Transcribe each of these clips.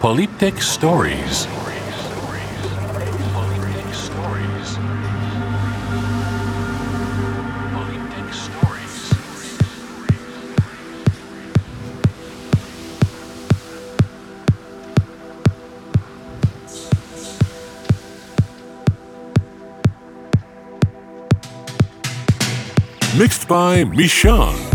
Polyptych Stories. Mixed by Mishan.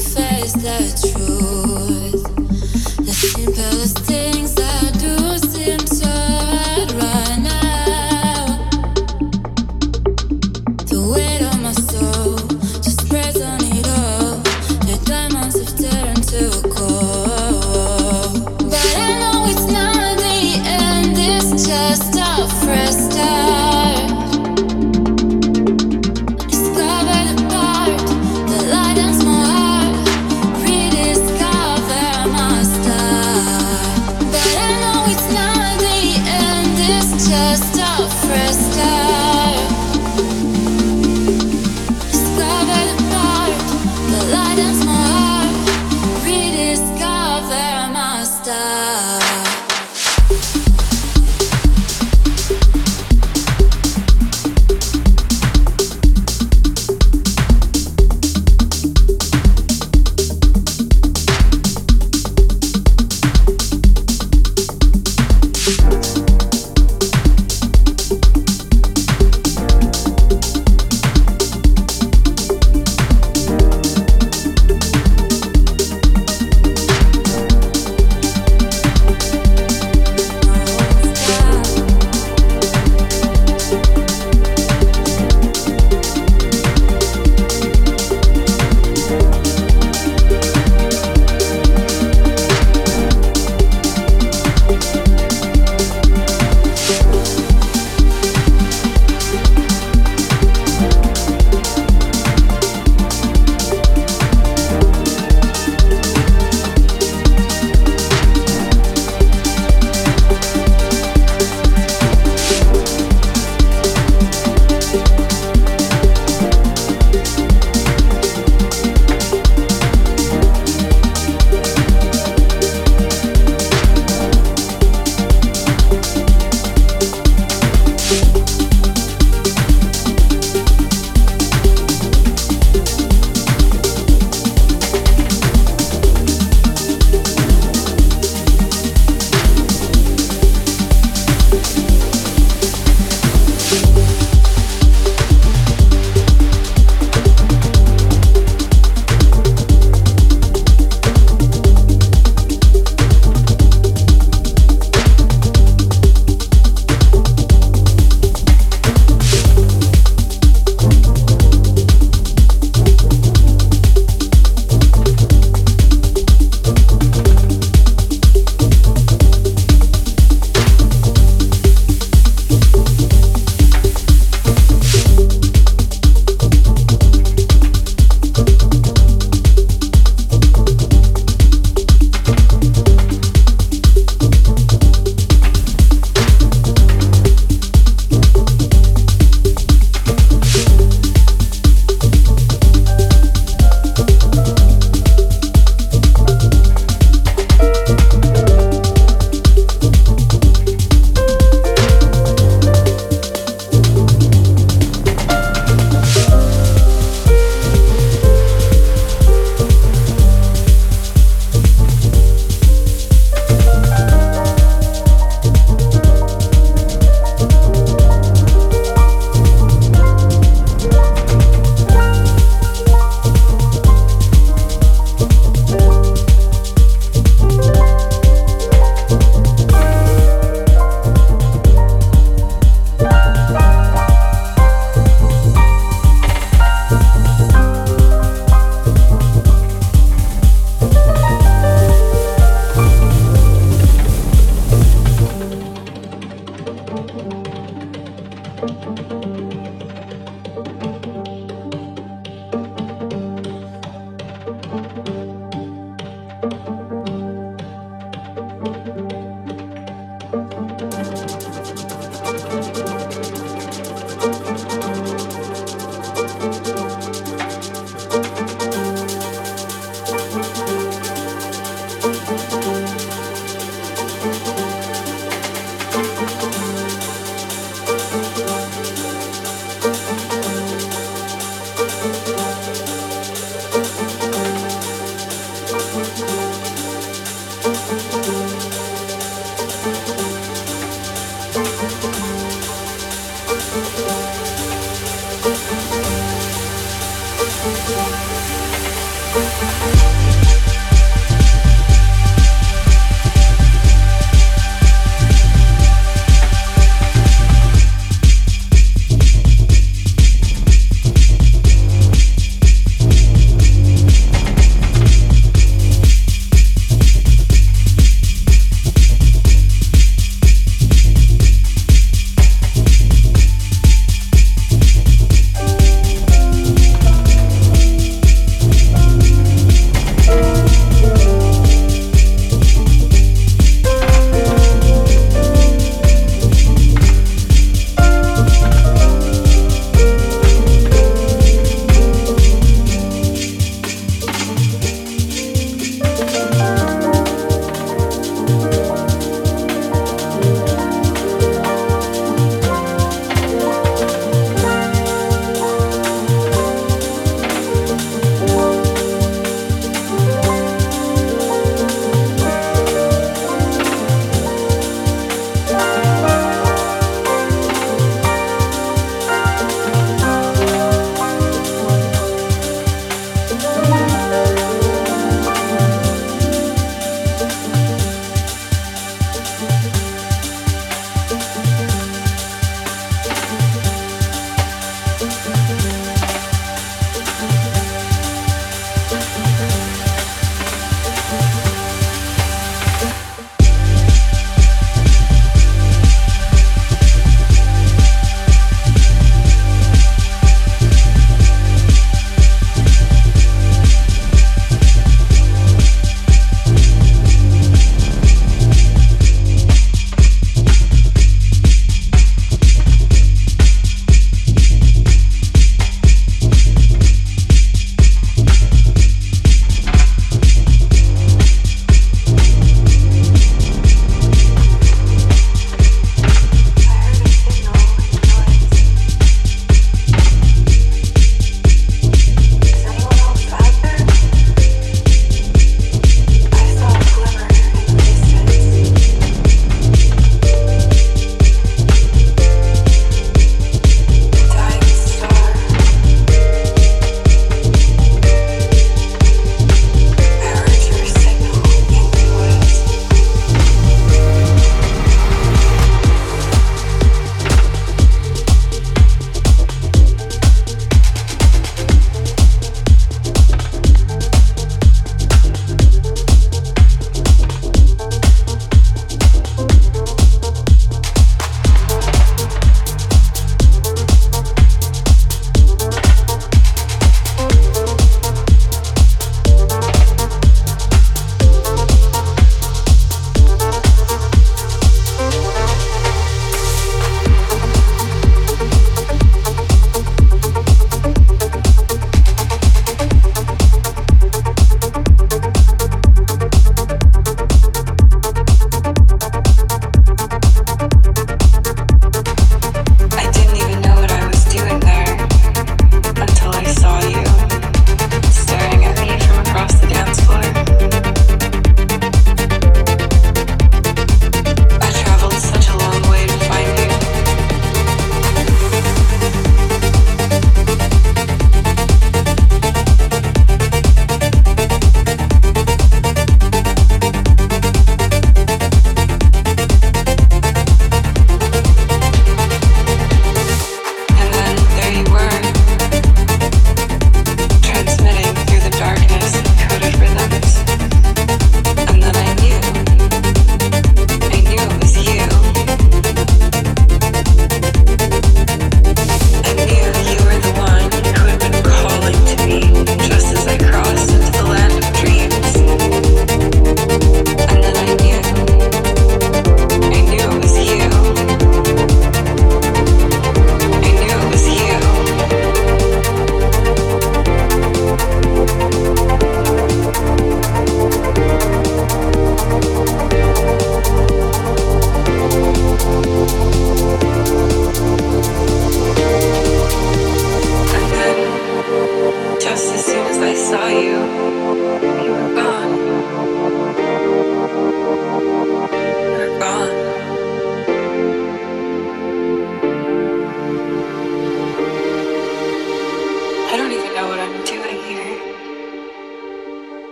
face the truth. The simplest thing.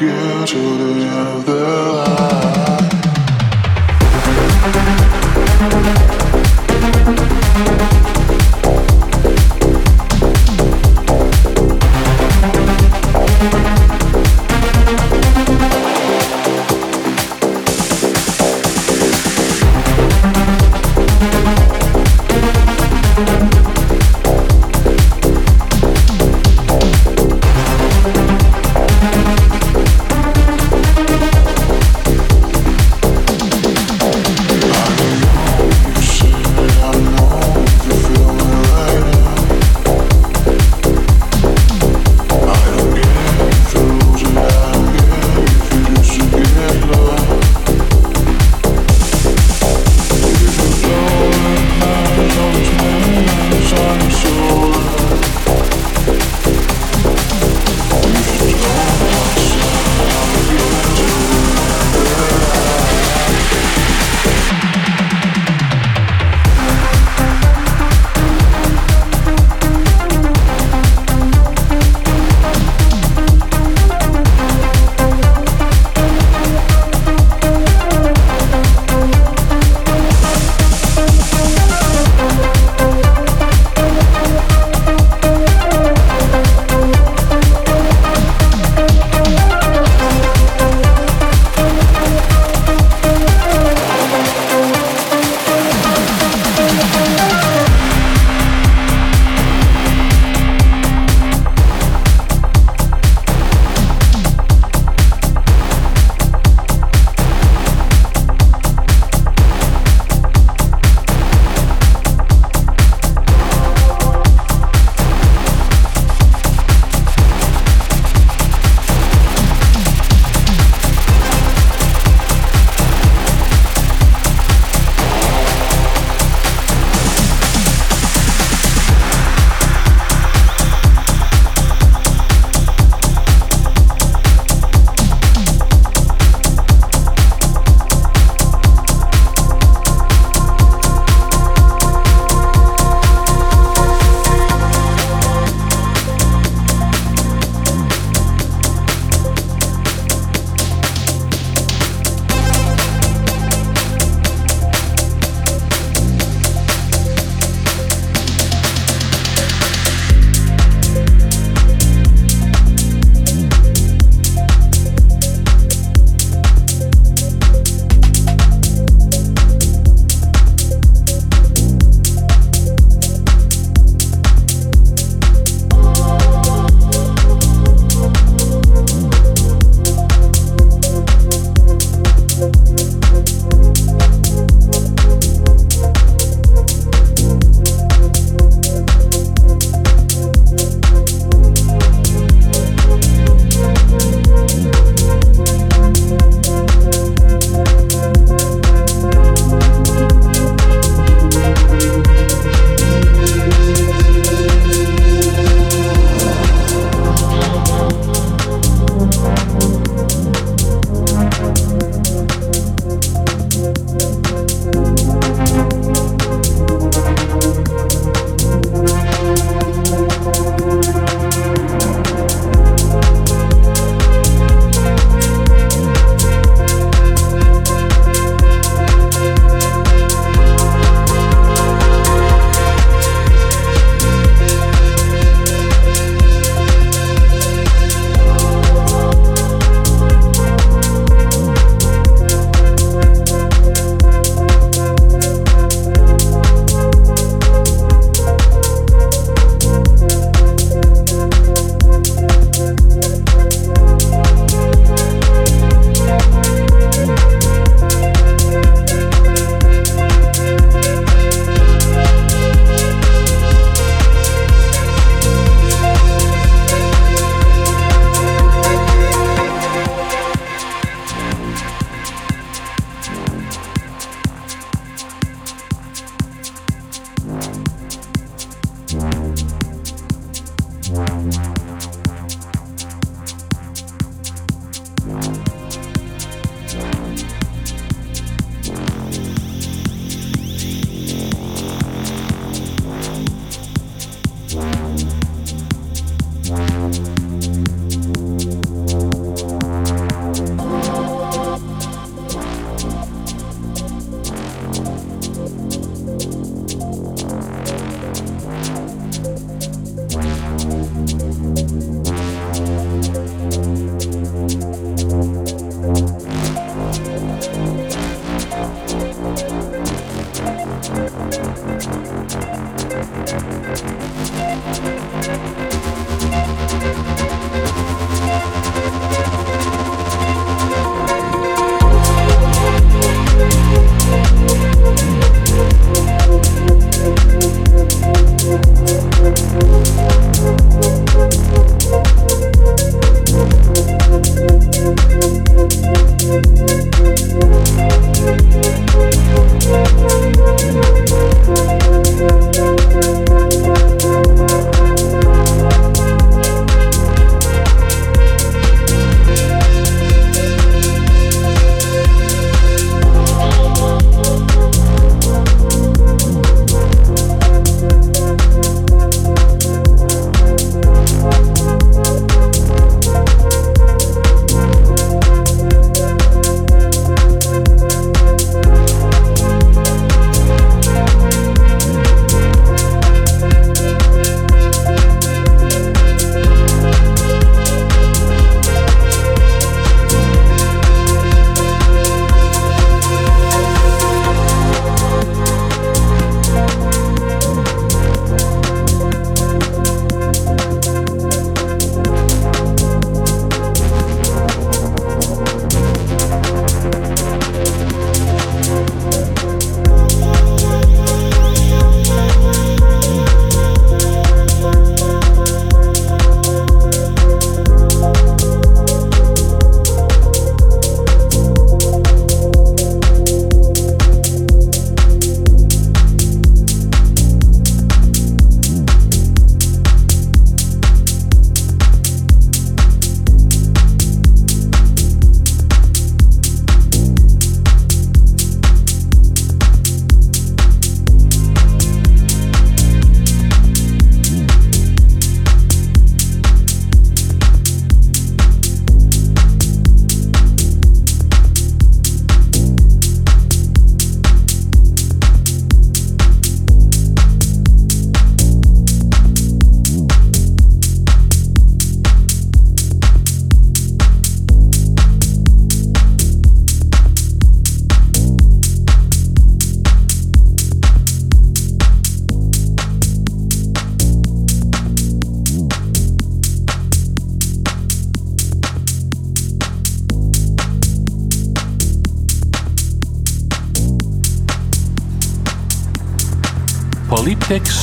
you to the of the light.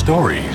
Stories.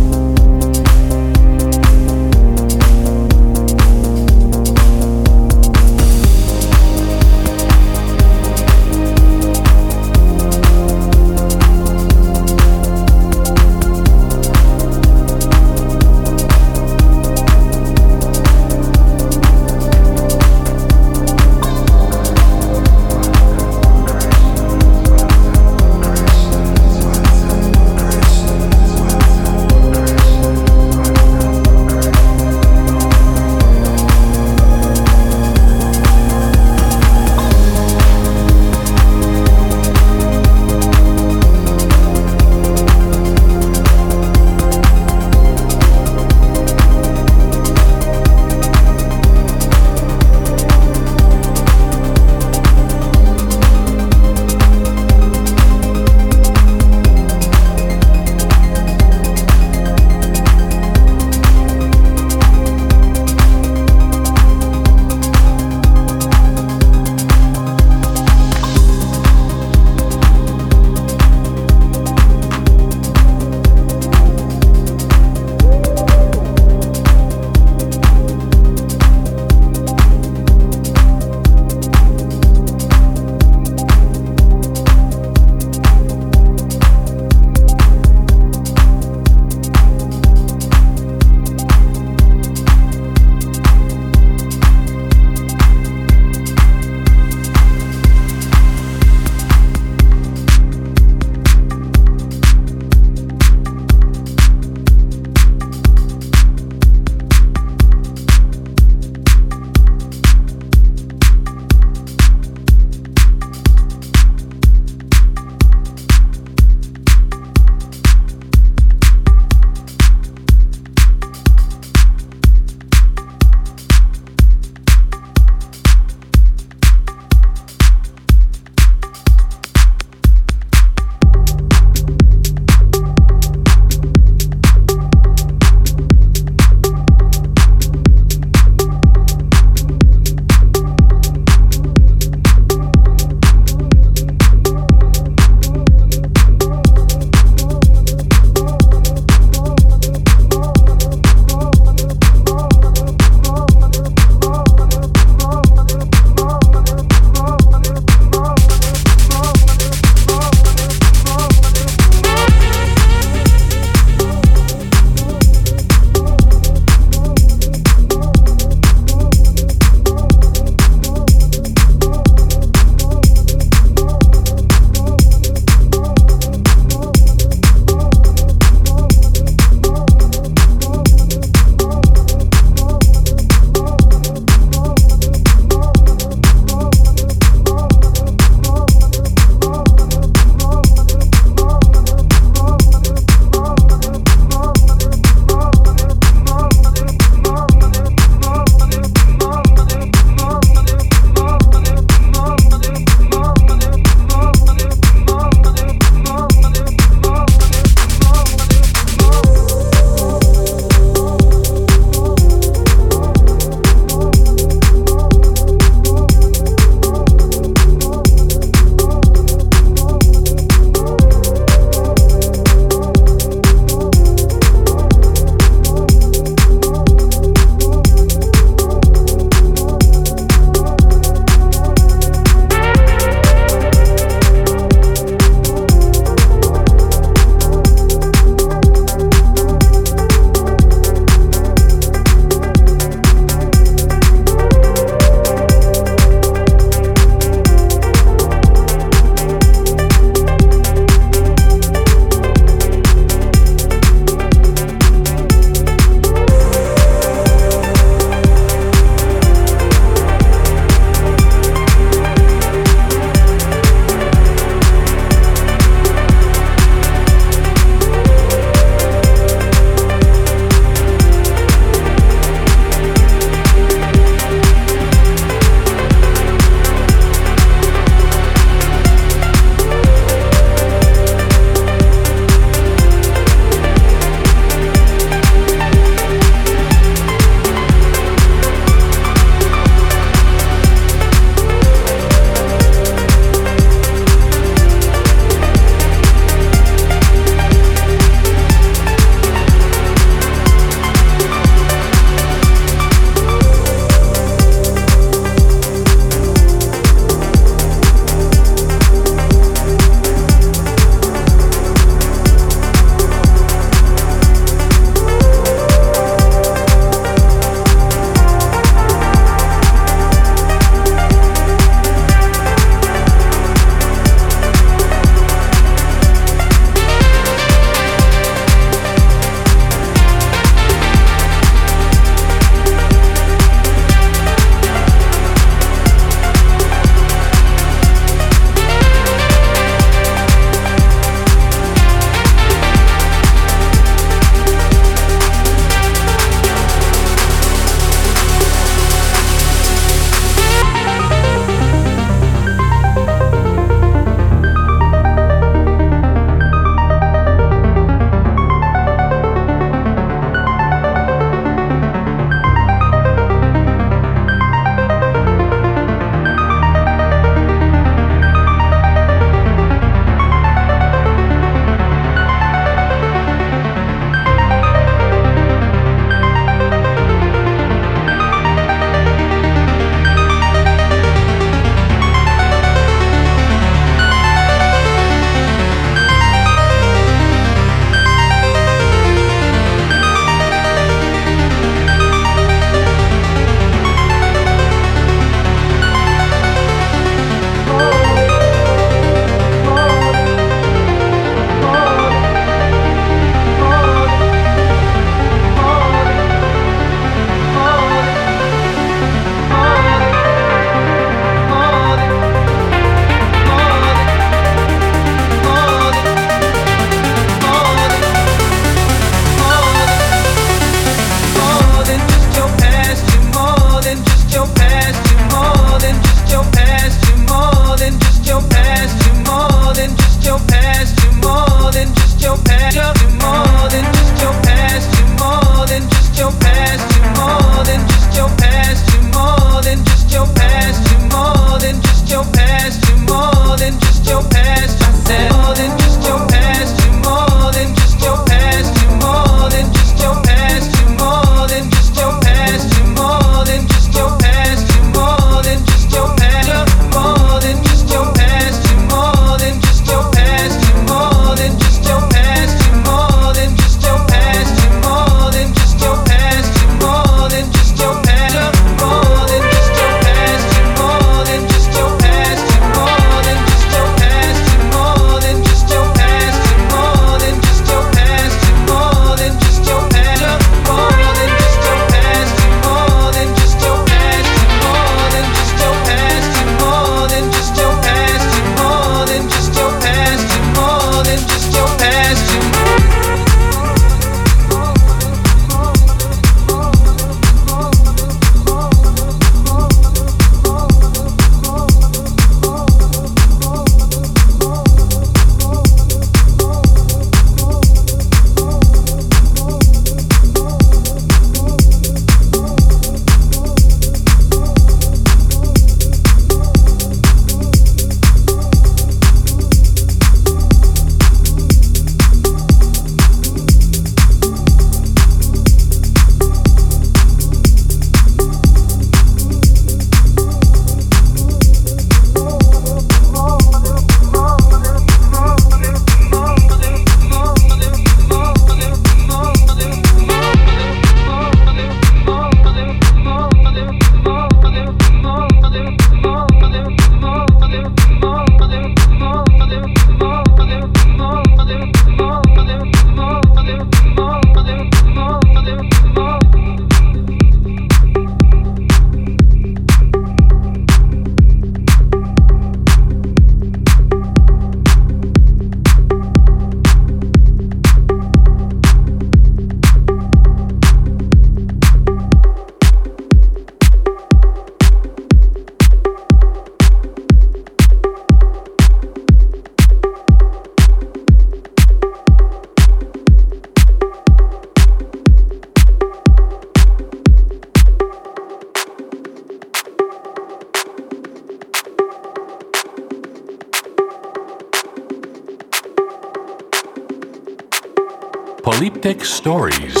Stories.